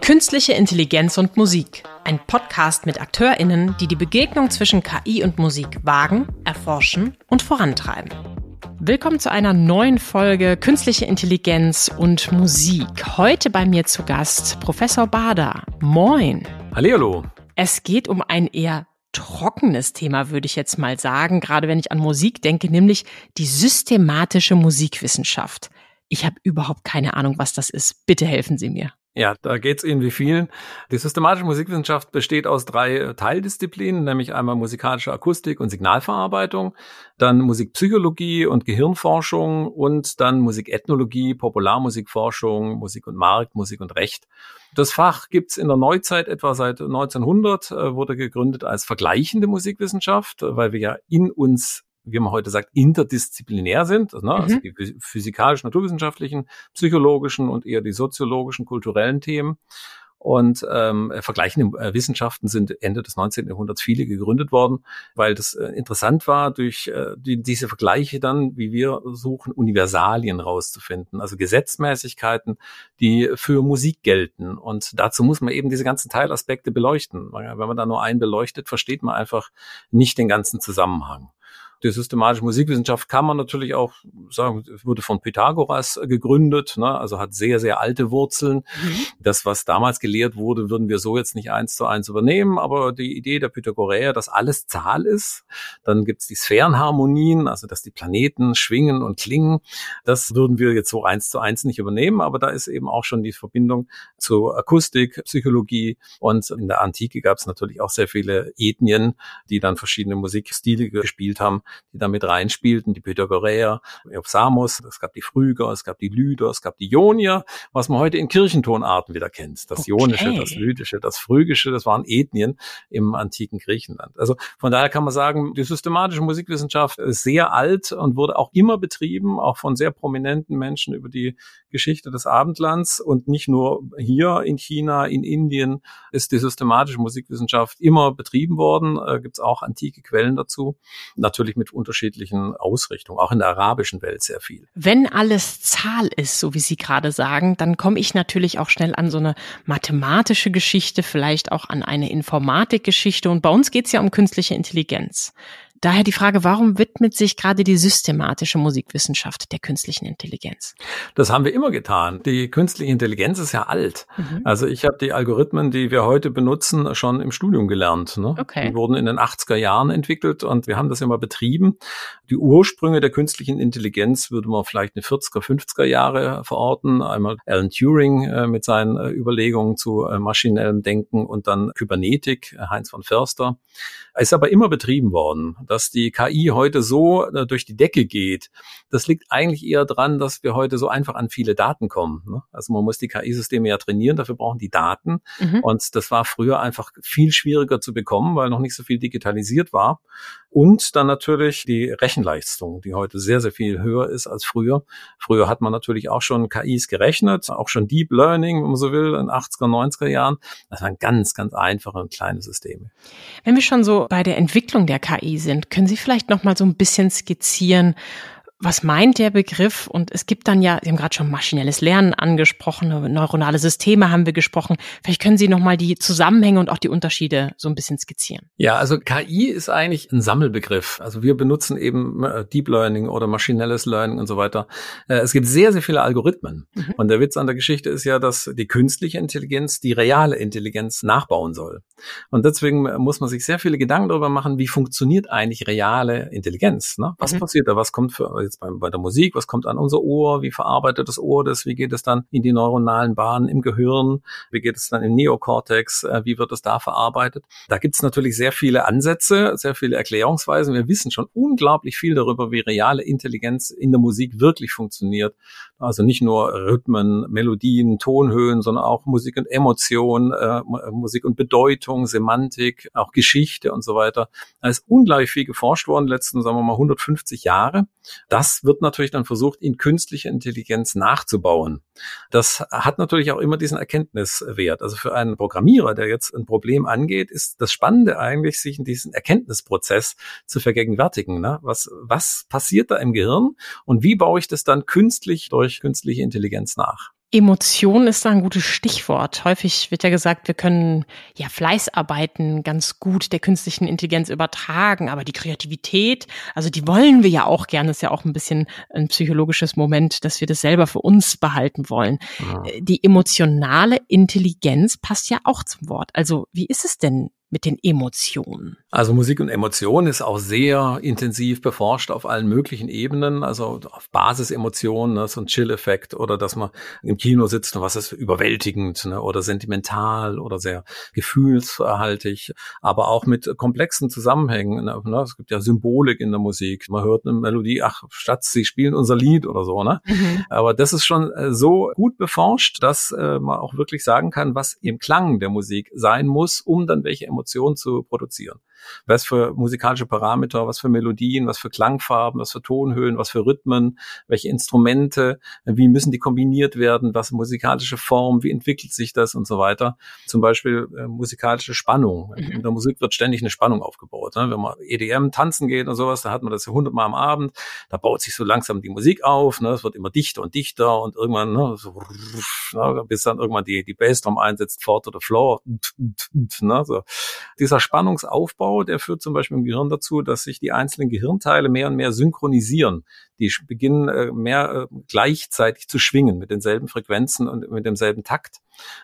Künstliche Intelligenz und Musik. Ein Podcast mit AkteurInnen, die die Begegnung zwischen KI und Musik wagen, erforschen und vorantreiben. Willkommen zu einer neuen Folge Künstliche Intelligenz und Musik. Heute bei mir zu Gast Professor Bader. Moin. Hallihallo. Es geht um ein eher trockenes Thema, würde ich jetzt mal sagen, gerade wenn ich an Musik denke, nämlich die systematische Musikwissenschaft. Ich habe überhaupt keine Ahnung, was das ist. Bitte helfen Sie mir. Ja, da geht's Ihnen wie vielen. Die systematische Musikwissenschaft besteht aus drei äh, Teildisziplinen, nämlich einmal musikalische Akustik und Signalverarbeitung, dann Musikpsychologie und Gehirnforschung und dann Musikethnologie, Popularmusikforschung, Musik und Markt, Musik und Recht. Das Fach gibt's in der Neuzeit etwa seit 1900, äh, wurde gegründet als vergleichende Musikwissenschaft, weil wir ja in uns wie man heute sagt, interdisziplinär sind, ne? also mhm. die physikalisch-naturwissenschaftlichen, psychologischen und eher die soziologischen, kulturellen Themen. Und ähm, vergleichende äh, Wissenschaften sind Ende des 19. Jahrhunderts viele gegründet worden, weil das äh, interessant war, durch äh, die, diese Vergleiche dann, wie wir suchen, Universalien rauszufinden, also Gesetzmäßigkeiten, die für Musik gelten. Und dazu muss man eben diese ganzen Teilaspekte beleuchten. Wenn man da nur einen beleuchtet, versteht man einfach nicht den ganzen Zusammenhang. Die systematische Musikwissenschaft kann man natürlich auch sagen, wurde von Pythagoras gegründet, ne? also hat sehr, sehr alte Wurzeln. Mhm. Das, was damals gelehrt wurde, würden wir so jetzt nicht eins zu eins übernehmen, aber die Idee der Pythagoreer, dass alles Zahl ist, dann gibt's die Sphärenharmonien, also dass die Planeten schwingen und klingen, das würden wir jetzt so eins zu eins nicht übernehmen, aber da ist eben auch schon die Verbindung zu Akustik, Psychologie und in der Antike gab es natürlich auch sehr viele Ethnien, die dann verschiedene Musikstile gespielt haben die damit reinspielten, die Pythagoreer, Samos, es gab die Phryger, es gab die Lyder, es gab die Ionier, was man heute in Kirchentonarten wieder kennt. Das okay. Ionische, das Lydische, das Phrygische, das waren Ethnien im antiken Griechenland. Also von daher kann man sagen, die systematische Musikwissenschaft ist sehr alt und wurde auch immer betrieben, auch von sehr prominenten Menschen über die Geschichte des Abendlands und nicht nur hier in China, in Indien ist die systematische Musikwissenschaft immer betrieben worden. Äh, Gibt es auch antike Quellen dazu. Natürlich mit unterschiedlichen Ausrichtungen, auch in der arabischen Welt sehr viel. Wenn alles Zahl ist, so wie Sie gerade sagen, dann komme ich natürlich auch schnell an so eine mathematische Geschichte, vielleicht auch an eine Informatikgeschichte. Und bei uns geht es ja um künstliche Intelligenz. Daher die Frage, warum widmet sich gerade die systematische Musikwissenschaft der künstlichen Intelligenz? Das haben wir immer getan. Die künstliche Intelligenz ist ja alt. Mhm. Also ich habe die Algorithmen, die wir heute benutzen, schon im Studium gelernt. Ne? Okay. Die wurden in den 80er Jahren entwickelt und wir haben das immer betrieben. Die Ursprünge der künstlichen Intelligenz würde man vielleicht in 40er, 50er Jahre verorten. Einmal Alan Turing äh, mit seinen äh, Überlegungen zu äh, maschinellem Denken und dann Kybernetik, äh, Heinz von Förster. Ist aber immer betrieben worden dass die KI heute so äh, durch die Decke geht, das liegt eigentlich eher dran, dass wir heute so einfach an viele Daten kommen. Ne? Also man muss die KI-Systeme ja trainieren, dafür brauchen die Daten. Mhm. Und das war früher einfach viel schwieriger zu bekommen, weil noch nicht so viel digitalisiert war. Und dann natürlich die Rechenleistung, die heute sehr, sehr viel höher ist als früher. Früher hat man natürlich auch schon KIs gerechnet, auch schon Deep Learning, wenn man so will, in 80er, 90er Jahren. Das waren ganz, ganz einfache und kleine Systeme. Wenn wir schon so bei der Entwicklung der KI sind, können Sie vielleicht noch mal so ein bisschen skizzieren, was meint der Begriff? Und es gibt dann ja, Sie haben gerade schon maschinelles Lernen angesprochen, neuronale Systeme haben wir gesprochen. Vielleicht können Sie nochmal die Zusammenhänge und auch die Unterschiede so ein bisschen skizzieren. Ja, also KI ist eigentlich ein Sammelbegriff. Also wir benutzen eben äh, Deep Learning oder maschinelles Learning und so weiter. Äh, es gibt sehr, sehr viele Algorithmen. Mhm. Und der Witz an der Geschichte ist ja, dass die künstliche Intelligenz die reale Intelligenz nachbauen soll. Und deswegen muss man sich sehr viele Gedanken darüber machen, wie funktioniert eigentlich reale Intelligenz? Ne? Was mhm. passiert da? Was kommt für jetzt bei, bei der Musik, was kommt an unser Ohr, wie verarbeitet das Ohr das, wie geht es dann in die neuronalen Bahnen im Gehirn, wie geht es dann im Neokortex, äh, wie wird es da verarbeitet. Da gibt es natürlich sehr viele Ansätze, sehr viele Erklärungsweisen. Wir wissen schon unglaublich viel darüber, wie reale Intelligenz in der Musik wirklich funktioniert. Also nicht nur Rhythmen, Melodien, Tonhöhen, sondern auch Musik und Emotion, äh, Musik und Bedeutung, Semantik, auch Geschichte und so weiter. Da ist unglaublich viel geforscht worden, letzten, sagen wir mal, 150 Jahre. Das wird natürlich dann versucht, in künstliche Intelligenz nachzubauen. Das hat natürlich auch immer diesen Erkenntniswert. Also für einen Programmierer, der jetzt ein Problem angeht, ist das Spannende eigentlich, sich in diesen Erkenntnisprozess zu vergegenwärtigen. Ne? Was, was passiert da im Gehirn und wie baue ich das dann künstlich durch künstliche Intelligenz nach? Emotion ist da ein gutes Stichwort. Häufig wird ja gesagt, wir können ja Fleißarbeiten ganz gut der künstlichen Intelligenz übertragen, aber die Kreativität, also die wollen wir ja auch gerne, ist ja auch ein bisschen ein psychologisches Moment, dass wir das selber für uns behalten wollen. Ja. Die emotionale Intelligenz passt ja auch zum Wort. Also wie ist es denn mit den Emotionen? Also Musik und Emotion ist auch sehr intensiv beforscht auf allen möglichen Ebenen, also auf Basisemotionen, ne, so ein Chill-Effekt oder dass man im Kino sitzt und was ist überwältigend ne, oder sentimental oder sehr gefühlshaltig, aber auch mit komplexen Zusammenhängen. Ne, ne, es gibt ja Symbolik in der Musik. Man hört eine Melodie, ach, statt sie spielen unser Lied oder so. Ne? Mhm. Aber das ist schon äh, so gut beforscht, dass äh, man auch wirklich sagen kann, was im Klang der Musik sein muss, um dann welche Emotionen Emotion zu produzieren was für musikalische Parameter, was für Melodien, was für Klangfarben, was für Tonhöhen, was für Rhythmen, welche Instrumente, wie müssen die kombiniert werden, was musikalische Form, wie entwickelt sich das und so weiter. Zum Beispiel äh, musikalische Spannung. Mhm. In der Musik wird ständig eine Spannung aufgebaut. Ne? Wenn man EDM tanzen geht und sowas, da hat man das hundertmal am Abend, da baut sich so langsam die Musik auf, ne? es wird immer dichter und dichter und irgendwann, ne, so, ne? bis dann irgendwann die, die Bassdrum einsetzt, Fort oder Floor. Ne? So. Dieser Spannungsaufbau Aufbau, der führt zum Beispiel im Gehirn dazu, dass sich die einzelnen Gehirnteile mehr und mehr synchronisieren. Die beginnen äh, mehr äh, gleichzeitig zu schwingen mit denselben Frequenzen und mit demselben Takt.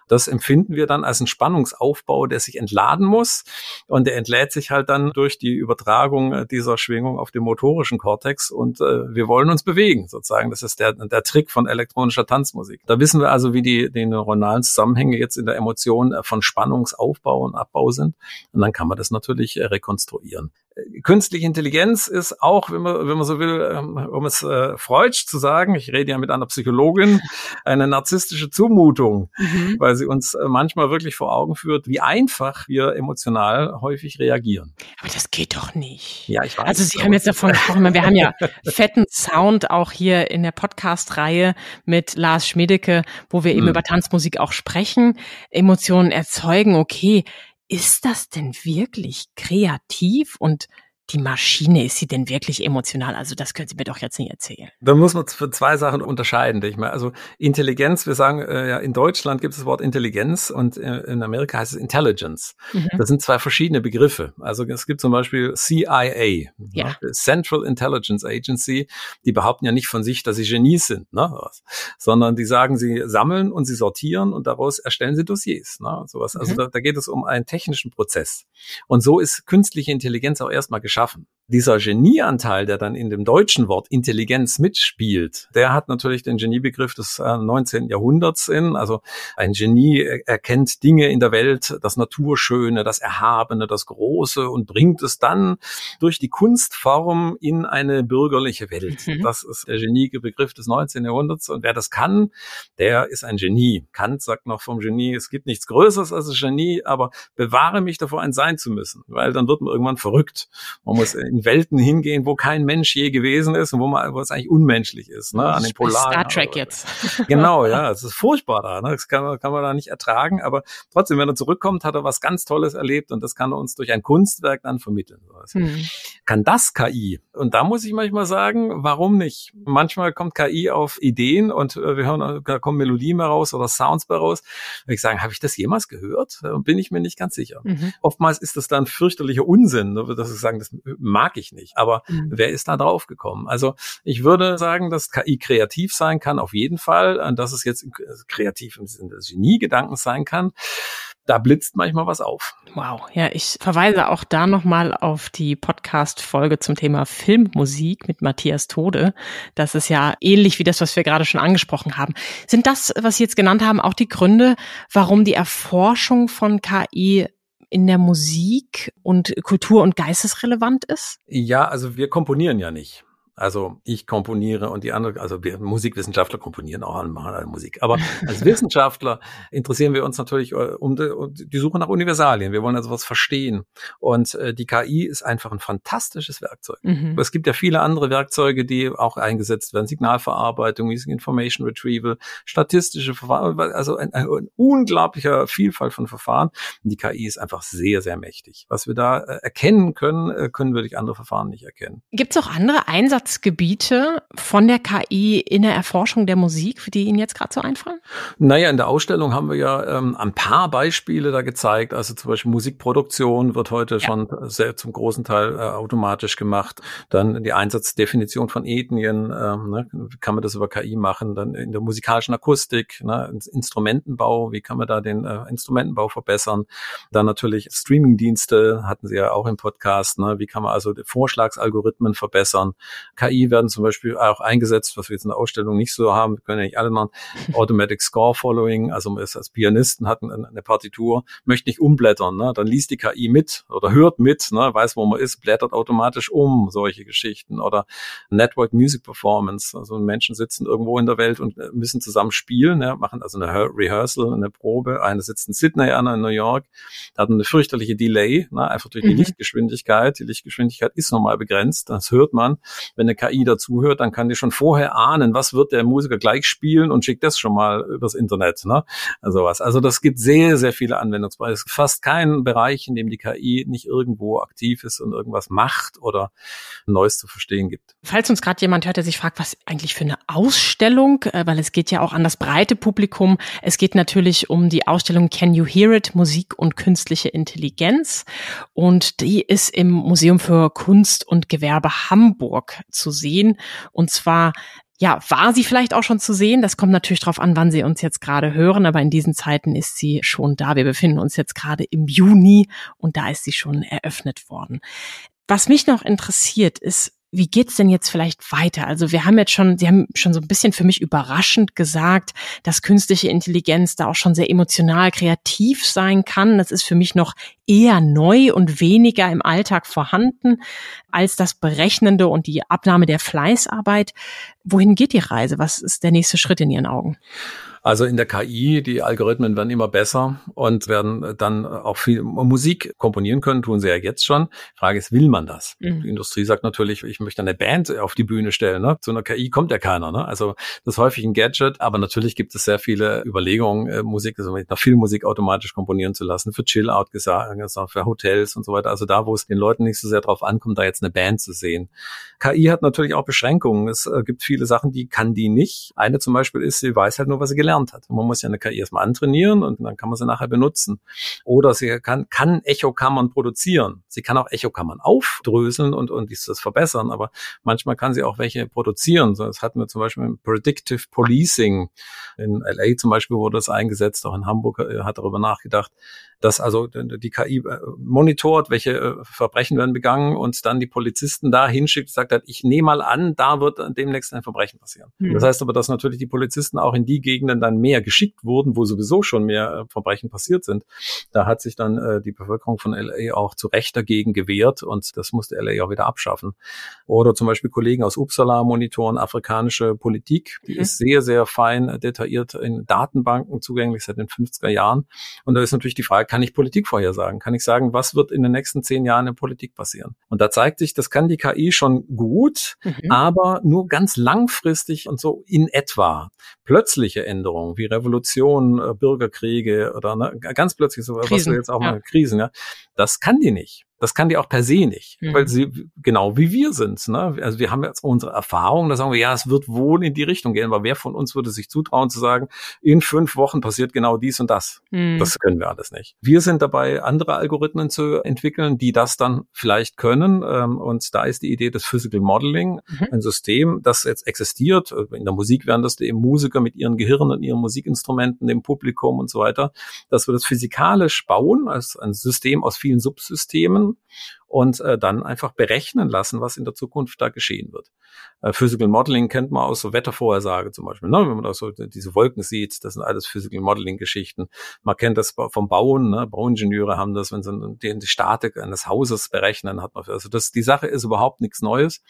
Das empfinden wir dann als einen Spannungsaufbau, der sich entladen muss. Und der entlädt sich halt dann durch die Übertragung äh, dieser Schwingung auf den motorischen Kortex. Und äh, wir wollen uns bewegen, sozusagen. Das ist der, der Trick von elektronischer Tanzmusik. Da wissen wir also, wie die, die neuronalen Zusammenhänge jetzt in der Emotion von Spannungsaufbau und Abbau sind. Und dann kann man das natürlich rekonstruieren künstliche Intelligenz ist auch, wenn man, wenn man so will, ähm, um es äh, Freudsch zu sagen, ich rede ja mit einer Psychologin, eine narzisstische Zumutung, mhm. weil sie uns äh, manchmal wirklich vor Augen führt, wie einfach wir emotional häufig reagieren. Aber das geht doch nicht. Ja, ich weiß. Also Sie haben jetzt davon gesprochen, wir haben ja fetten Sound auch hier in der Podcast-Reihe mit Lars Schmedecke, wo wir eben mhm. über Tanzmusik auch sprechen, Emotionen erzeugen, okay, ist das denn wirklich kreativ und die Maschine, ist sie denn wirklich emotional? Also das können Sie mir doch jetzt nicht erzählen. Da muss man für zwei Sachen unterscheiden, denke ich mal. Also Intelligenz, wir sagen äh, ja, in Deutschland gibt es das Wort Intelligenz und äh, in Amerika heißt es Intelligence. Mhm. Das sind zwei verschiedene Begriffe. Also es gibt zum Beispiel CIA, ne? ja. Central Intelligence Agency, die behaupten ja nicht von sich, dass sie Genies sind, ne? sondern die sagen, sie sammeln und sie sortieren und daraus erstellen sie Dossiers. Ne? Sowas. Also mhm. da, da geht es um einen technischen Prozess. Und so ist künstliche Intelligenz auch erstmal geschaffen geschaffen dieser Genieanteil, der dann in dem deutschen Wort Intelligenz mitspielt, der hat natürlich den Geniebegriff des 19. Äh, Jahrhunderts in. Also ein Genie erkennt Dinge in der Welt, das Naturschöne, das Erhabene, das Große und bringt es dann durch die Kunstform in eine bürgerliche Welt. Mhm. Das ist der Geniebegriff des 19. Jahrhunderts. Und wer das kann, der ist ein Genie. Kant sagt noch vom Genie, es gibt nichts Größeres als das Genie, aber bewahre mich davor, ein sein zu müssen, weil dann wird man irgendwann verrückt. Man muss in Welten hingehen, wo kein Mensch je gewesen ist und wo man, wo es eigentlich unmenschlich ist, ne? An den Polaren. Star Trek jetzt. genau, ja, es ist furchtbar da, ne? Das kann, kann man da nicht ertragen, aber trotzdem, wenn er zurückkommt, hat er was ganz Tolles erlebt und das kann er uns durch ein Kunstwerk dann vermitteln. Hm. Kann das KI? Und da muss ich manchmal sagen, warum nicht? Manchmal kommt KI auf Ideen und äh, wir hören, da kommen Melodien mehr raus oder Sounds mehr raus. Und ich sage, habe ich das jemals gehört? Bin ich mir nicht ganz sicher. Mhm. Oftmals ist das dann fürchterlicher Unsinn, ne? dass ich sagen, das mag ich nicht. Aber mhm. wer ist da drauf gekommen? Also ich würde sagen, dass KI kreativ sein kann, auf jeden Fall. Dass es jetzt kreativ im Sinne des Geniegedankens sein kann da blitzt manchmal was auf. Wow, ja, ich verweise auch da nochmal auf die Podcast-Folge zum Thema Filmmusik mit Matthias Tode. Das ist ja ähnlich wie das, was wir gerade schon angesprochen haben. Sind das, was Sie jetzt genannt haben, auch die Gründe, warum die Erforschung von KI in der Musik und Kultur- und Geistesrelevant ist? Ja, also wir komponieren ja nicht. Also ich komponiere und die anderen, also wir Musikwissenschaftler komponieren auch und machen alle Musik. Aber als Wissenschaftler interessieren wir uns natürlich äh, um die, um die, Suche nach Universalien. Wir wollen also was verstehen. Und äh, die KI ist einfach ein fantastisches Werkzeug. Mhm. Es gibt ja viele andere Werkzeuge, die auch eingesetzt werden. Signalverarbeitung, Information Retrieval, statistische Verfahren, also ein, ein, ein unglaublicher Vielfalt von Verfahren. Und die KI ist einfach sehr, sehr mächtig. Was wir da äh, erkennen können, äh, können wir durch andere Verfahren nicht erkennen. Gibt es auch andere Einsatzbereiche, Einsatzgebiete von der KI in der Erforschung der Musik, die Ihnen jetzt gerade so einfallen? Naja, in der Ausstellung haben wir ja ähm, ein paar Beispiele da gezeigt. Also zum Beispiel Musikproduktion wird heute ja. schon sehr zum großen Teil äh, automatisch gemacht. Dann die Einsatzdefinition von Ethnien, ähm, ne, wie kann man das über KI machen? Dann in der musikalischen Akustik, ne, Instrumentenbau, wie kann man da den äh, Instrumentenbau verbessern? Dann natürlich Streamingdienste hatten Sie ja auch im Podcast. Ne? Wie kann man also Vorschlagsalgorithmen verbessern? KI werden zum Beispiel auch eingesetzt, was wir jetzt in der Ausstellung nicht so haben. Wir können ja nicht alle machen. Automatic Score Following, also man ist als Pianisten hat eine Partitur, möchte nicht umblättern, ne? dann liest die KI mit oder hört mit, ne? weiß, wo man ist, blättert automatisch um, solche Geschichten. Oder Network Music Performance, also Menschen sitzen irgendwo in der Welt und äh, müssen zusammen spielen, ne? machen also eine Rehearsal, eine Probe. Eine sitzt in Sydney, einer in New York, hat eine fürchterliche Delay, ne? einfach durch die mhm. Lichtgeschwindigkeit. Die Lichtgeschwindigkeit ist normal begrenzt, das hört man. Wenn eine KI dazuhört, dann kann die schon vorher ahnen, was wird der Musiker gleich spielen und schickt das schon mal übers Internet. Ne? Also was. Also das gibt sehr, sehr viele Anwendungsbereiche. Es gibt fast keinen Bereich, in dem die KI nicht irgendwo aktiv ist und irgendwas macht oder Neues zu verstehen gibt. Falls uns gerade jemand hört, der sich fragt, was eigentlich für eine Ausstellung, äh, weil es geht ja auch an das breite Publikum. Es geht natürlich um die Ausstellung Can You Hear It? Musik und künstliche Intelligenz. Und die ist im Museum für Kunst und Gewerbe Hamburg zu sehen. Und zwar ja, war sie vielleicht auch schon zu sehen? Das kommt natürlich darauf an, wann Sie uns jetzt gerade hören, aber in diesen Zeiten ist sie schon da. Wir befinden uns jetzt gerade im Juni und da ist sie schon eröffnet worden. Was mich noch interessiert, ist, wie geht's denn jetzt vielleicht weiter? Also wir haben jetzt schon, Sie haben schon so ein bisschen für mich überraschend gesagt, dass künstliche Intelligenz da auch schon sehr emotional kreativ sein kann. Das ist für mich noch eher neu und weniger im Alltag vorhanden als das Berechnende und die Abnahme der Fleißarbeit. Wohin geht die Reise? Was ist der nächste Schritt in Ihren Augen? Also in der KI, die Algorithmen werden immer besser und werden dann auch viel Musik komponieren können, tun sie ja jetzt schon. Die Frage ist, will man das? Mhm. Die Industrie sagt natürlich, ich möchte eine Band auf die Bühne stellen. Ne? Zu einer KI kommt ja keiner. Ne? Also das ist häufig ein Gadget, aber natürlich gibt es sehr viele Überlegungen, äh, Musik, also nach Filmmusik automatisch komponieren zu lassen, für Chill-Out gesagt, für Hotels und so weiter. Also da, wo es den Leuten nicht so sehr drauf ankommt, da jetzt eine Band zu sehen. KI hat natürlich auch Beschränkungen. Es äh, gibt viele Sachen, die kann die nicht. Eine zum Beispiel ist, sie weiß halt nur, was sie gelernt gelernt hat. Man muss ja eine KI erstmal antrainieren und dann kann man sie nachher benutzen. Oder sie kann, kann Echokammern produzieren. Sie kann auch Echokammern aufdröseln und, und das verbessern, aber manchmal kann sie auch welche produzieren. Das hatten wir zum Beispiel im Predictive Policing. In LA zum Beispiel wurde das eingesetzt, auch in Hamburg äh, hat darüber nachgedacht, dass also die KI äh, monitort, welche äh, Verbrechen werden begangen und dann die Polizisten da hinschickt, sagt hat, ich nehme mal an, da wird demnächst ein Verbrechen passieren. Mhm. Das heißt aber, dass natürlich die Polizisten auch in die Gegenden dann mehr geschickt wurden, wo sowieso schon mehr äh, Verbrechen passiert sind. Da hat sich dann äh, die Bevölkerung von LA auch zu Recht dagegen gewehrt und das musste LA auch wieder abschaffen. Oder zum Beispiel Kollegen aus Uppsala monitoren afrikanische Politik. Die mhm. ist sehr, sehr fein detailliert in Datenbanken zugänglich seit den 50er Jahren. Und da ist natürlich die Frage, kann ich Politik vorhersagen? Kann ich sagen, was wird in den nächsten zehn Jahren in Politik passieren? Und da zeigt sich, das kann die KI schon gut, mhm. aber nur ganz langfristig und so in etwa. Plötzliche Änderungen wie Revolutionen, äh, Bürgerkriege oder ne, ganz plötzlich so, Krisen, was wir jetzt auch ja. mal Krisen, ja, das kann die nicht. Das kann die auch per se nicht, mhm. weil sie genau wie wir sind. Ne? Also wir haben jetzt unsere Erfahrung, da sagen wir, ja, es wird wohl in die Richtung gehen, aber wer von uns würde sich zutrauen zu sagen, in fünf Wochen passiert genau dies und das? Mhm. Das können wir alles nicht. Wir sind dabei, andere Algorithmen zu entwickeln, die das dann vielleicht können. Ähm, und da ist die Idee des Physical Modeling, mhm. ein System, das jetzt existiert. In der Musik werden das eben Musiker mit ihren Gehirnen, ihren Musikinstrumenten, dem Publikum und so weiter, dass wir das physikalisch bauen, als ein System aus vielen Subsystemen und äh, dann einfach berechnen lassen, was in der Zukunft da geschehen wird. Äh, Physical Modeling kennt man aus so Wettervorhersage zum Beispiel. Ne? Wenn man da so diese Wolken sieht, das sind alles Physical Modeling Geschichten. Man kennt das vom Bauen, ne? Bauingenieure haben das, wenn sie die, die Statik eines Hauses berechnen, hat man, also das, die Sache ist überhaupt nichts Neues.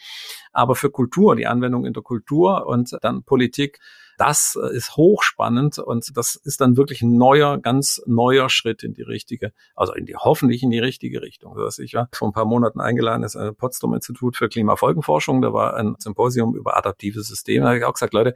Aber für Kultur, die Anwendung in der Kultur und dann Politik, Das äh, ist hochspannend und das ist dann wirklich ein neuer, ganz neuer Schritt in die richtige, also in die hoffentlich in die richtige Richtung. Also ich war vor ein paar Monaten eingeladen, das ist Potsdam Institut für Klimafolgenforschung. Da war ein Symposium über adaptive Systeme. Da habe ich auch gesagt, Leute,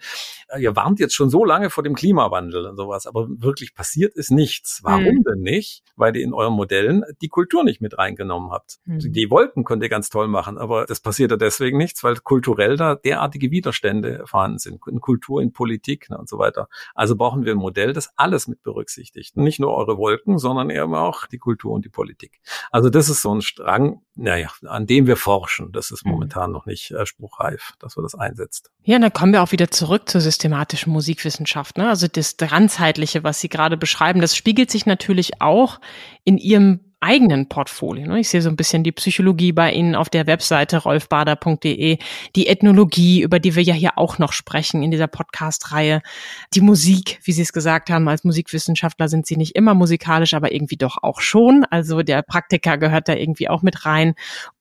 ihr warnt jetzt schon so lange vor dem Klimawandel und sowas, aber wirklich passiert ist nichts. Warum mhm. denn nicht? Weil ihr in euren Modellen die Kultur nicht mit reingenommen habt. Mhm. Die Wolken könnt ihr ganz toll machen, aber das passiert ja deswegen nichts, weil kulturell da derartige Widerstände vorhanden sind. In Kultur, in Politik ne, und so weiter. Also brauchen wir ein Modell, das alles mit berücksichtigt. Nicht nur eure Wolken, sondern eben auch die Kultur und die Politik. Also das ist so ein Strang, naja, an dem wir forschen. Das ist mhm. momentan noch nicht äh, spruchreif, dass wir das einsetzt. Ja, dann kommen wir auch wieder zurück zur systematischen Musikwissenschaft. Ne? Also das Ganzheitliche, was Sie gerade beschreiben, das spiegelt sich natürlich auch in Ihrem eigenen Portfolio. Ne? Ich sehe so ein bisschen die Psychologie bei Ihnen auf der Webseite rolfbader.de, die Ethnologie, über die wir ja hier auch noch sprechen in dieser Podcast-Reihe, die Musik, wie Sie es gesagt haben, als Musikwissenschaftler sind Sie nicht immer musikalisch, aber irgendwie doch auch schon. Also der Praktiker gehört da irgendwie auch mit rein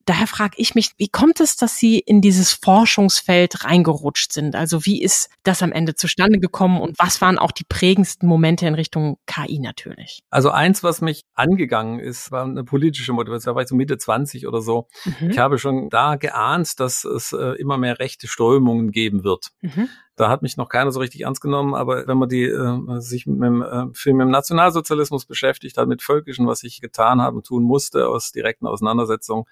daher frage ich mich, wie kommt es, dass Sie in dieses Forschungsfeld reingerutscht sind? Also wie ist das am Ende zustande gekommen und was waren auch die prägendsten Momente in Richtung KI natürlich? Also eins, was mich angegangen ist, war eine politische Motivation. Da war ich so Mitte 20 oder so. Mhm. Ich habe schon da geahnt, dass es äh, immer mehr rechte Strömungen geben wird. Mhm. Da hat mich noch keiner so richtig ernst genommen, aber wenn man die äh, sich mit dem äh, Film im Nationalsozialismus beschäftigt hat, mit Völkischen, was ich getan habe und tun musste aus direkten Auseinandersetzungen,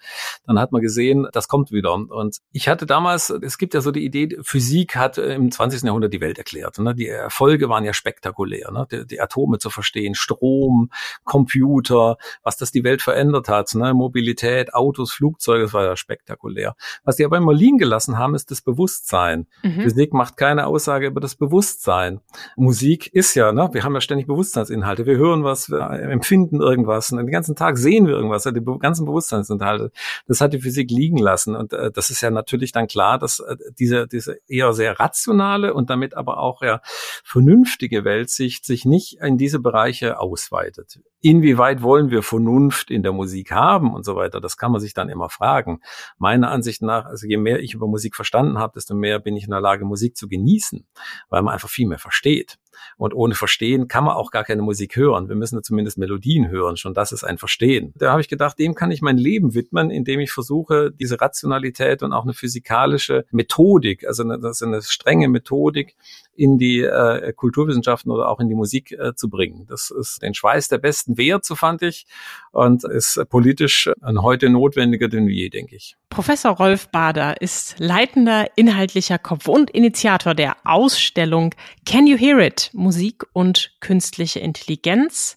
dann hat man gesehen, das kommt wieder. Und ich hatte damals, es gibt ja so die Idee, Physik hat im 20. Jahrhundert die Welt erklärt. Ne? Die Erfolge waren ja spektakulär. Ne? Die, die, Atome zu verstehen, Strom, Computer, was das die Welt verändert hat. Ne? Mobilität, Autos, Flugzeuge, das war ja spektakulär. Was die aber immer liegen gelassen haben, ist das Bewusstsein. Mhm. Physik macht keine keine Aussage über das Bewusstsein. Musik ist ja, ne, wir haben ja ständig Bewusstseinsinhalte. Wir hören was, wir empfinden irgendwas und den ganzen Tag sehen wir irgendwas, die ganzen Bewusstseinsinhalte. Das hat die Physik liegen lassen und äh, das ist ja natürlich dann klar, dass äh, diese, diese eher sehr rationale und damit aber auch ja vernünftige Weltsicht sich nicht in diese Bereiche ausweitet. Inwieweit wollen wir Vernunft in der Musik haben und so weiter? Das kann man sich dann immer fragen. Meiner Ansicht nach, also je mehr ich über Musik verstanden habe, desto mehr bin ich in der Lage, Musik zu genießen, weil man einfach viel mehr versteht. Und ohne Verstehen kann man auch gar keine Musik hören. Wir müssen zumindest Melodien hören. Schon das ist ein Verstehen. Da habe ich gedacht, dem kann ich mein Leben widmen, indem ich versuche, diese Rationalität und auch eine physikalische Methodik, also eine, das ist eine strenge Methodik in die äh, Kulturwissenschaften oder auch in die Musik äh, zu bringen. Das ist den Schweiß der Besten wert, so fand ich, und ist politisch ein heute notwendiger denn je, denke ich. Professor Rolf Bader ist leitender inhaltlicher Kopf und Initiator der Ausstellung Can You Hear It? Musik und künstliche Intelligenz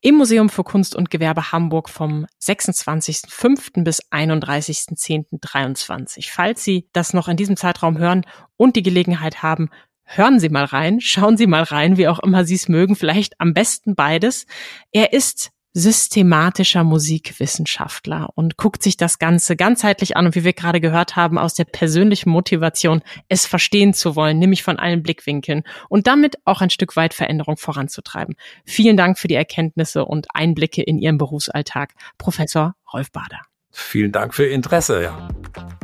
im Museum für Kunst und Gewerbe Hamburg vom 26.05. bis 31.10.23. Falls Sie das noch in diesem Zeitraum hören und die Gelegenheit haben, hören Sie mal rein, schauen Sie mal rein, wie auch immer Sie es mögen, vielleicht am besten beides. Er ist systematischer Musikwissenschaftler und guckt sich das Ganze ganzheitlich an und wie wir gerade gehört haben, aus der persönlichen Motivation, es verstehen zu wollen, nämlich von allen Blickwinkeln und damit auch ein Stück weit Veränderung voranzutreiben. Vielen Dank für die Erkenntnisse und Einblicke in Ihren Berufsalltag, Professor Rolf Bader. Vielen Dank für Ihr Interesse, ja.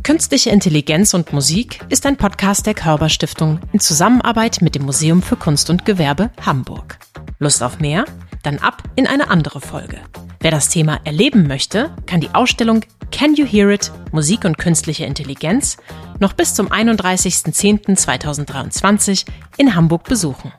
Künstliche Intelligenz und Musik ist ein Podcast der Körper Stiftung in Zusammenarbeit mit dem Museum für Kunst und Gewerbe Hamburg. Lust auf mehr? Dann ab in eine andere Folge. Wer das Thema erleben möchte, kann die Ausstellung Can You Hear It? Musik und künstliche Intelligenz noch bis zum 31.10.2023 in Hamburg besuchen.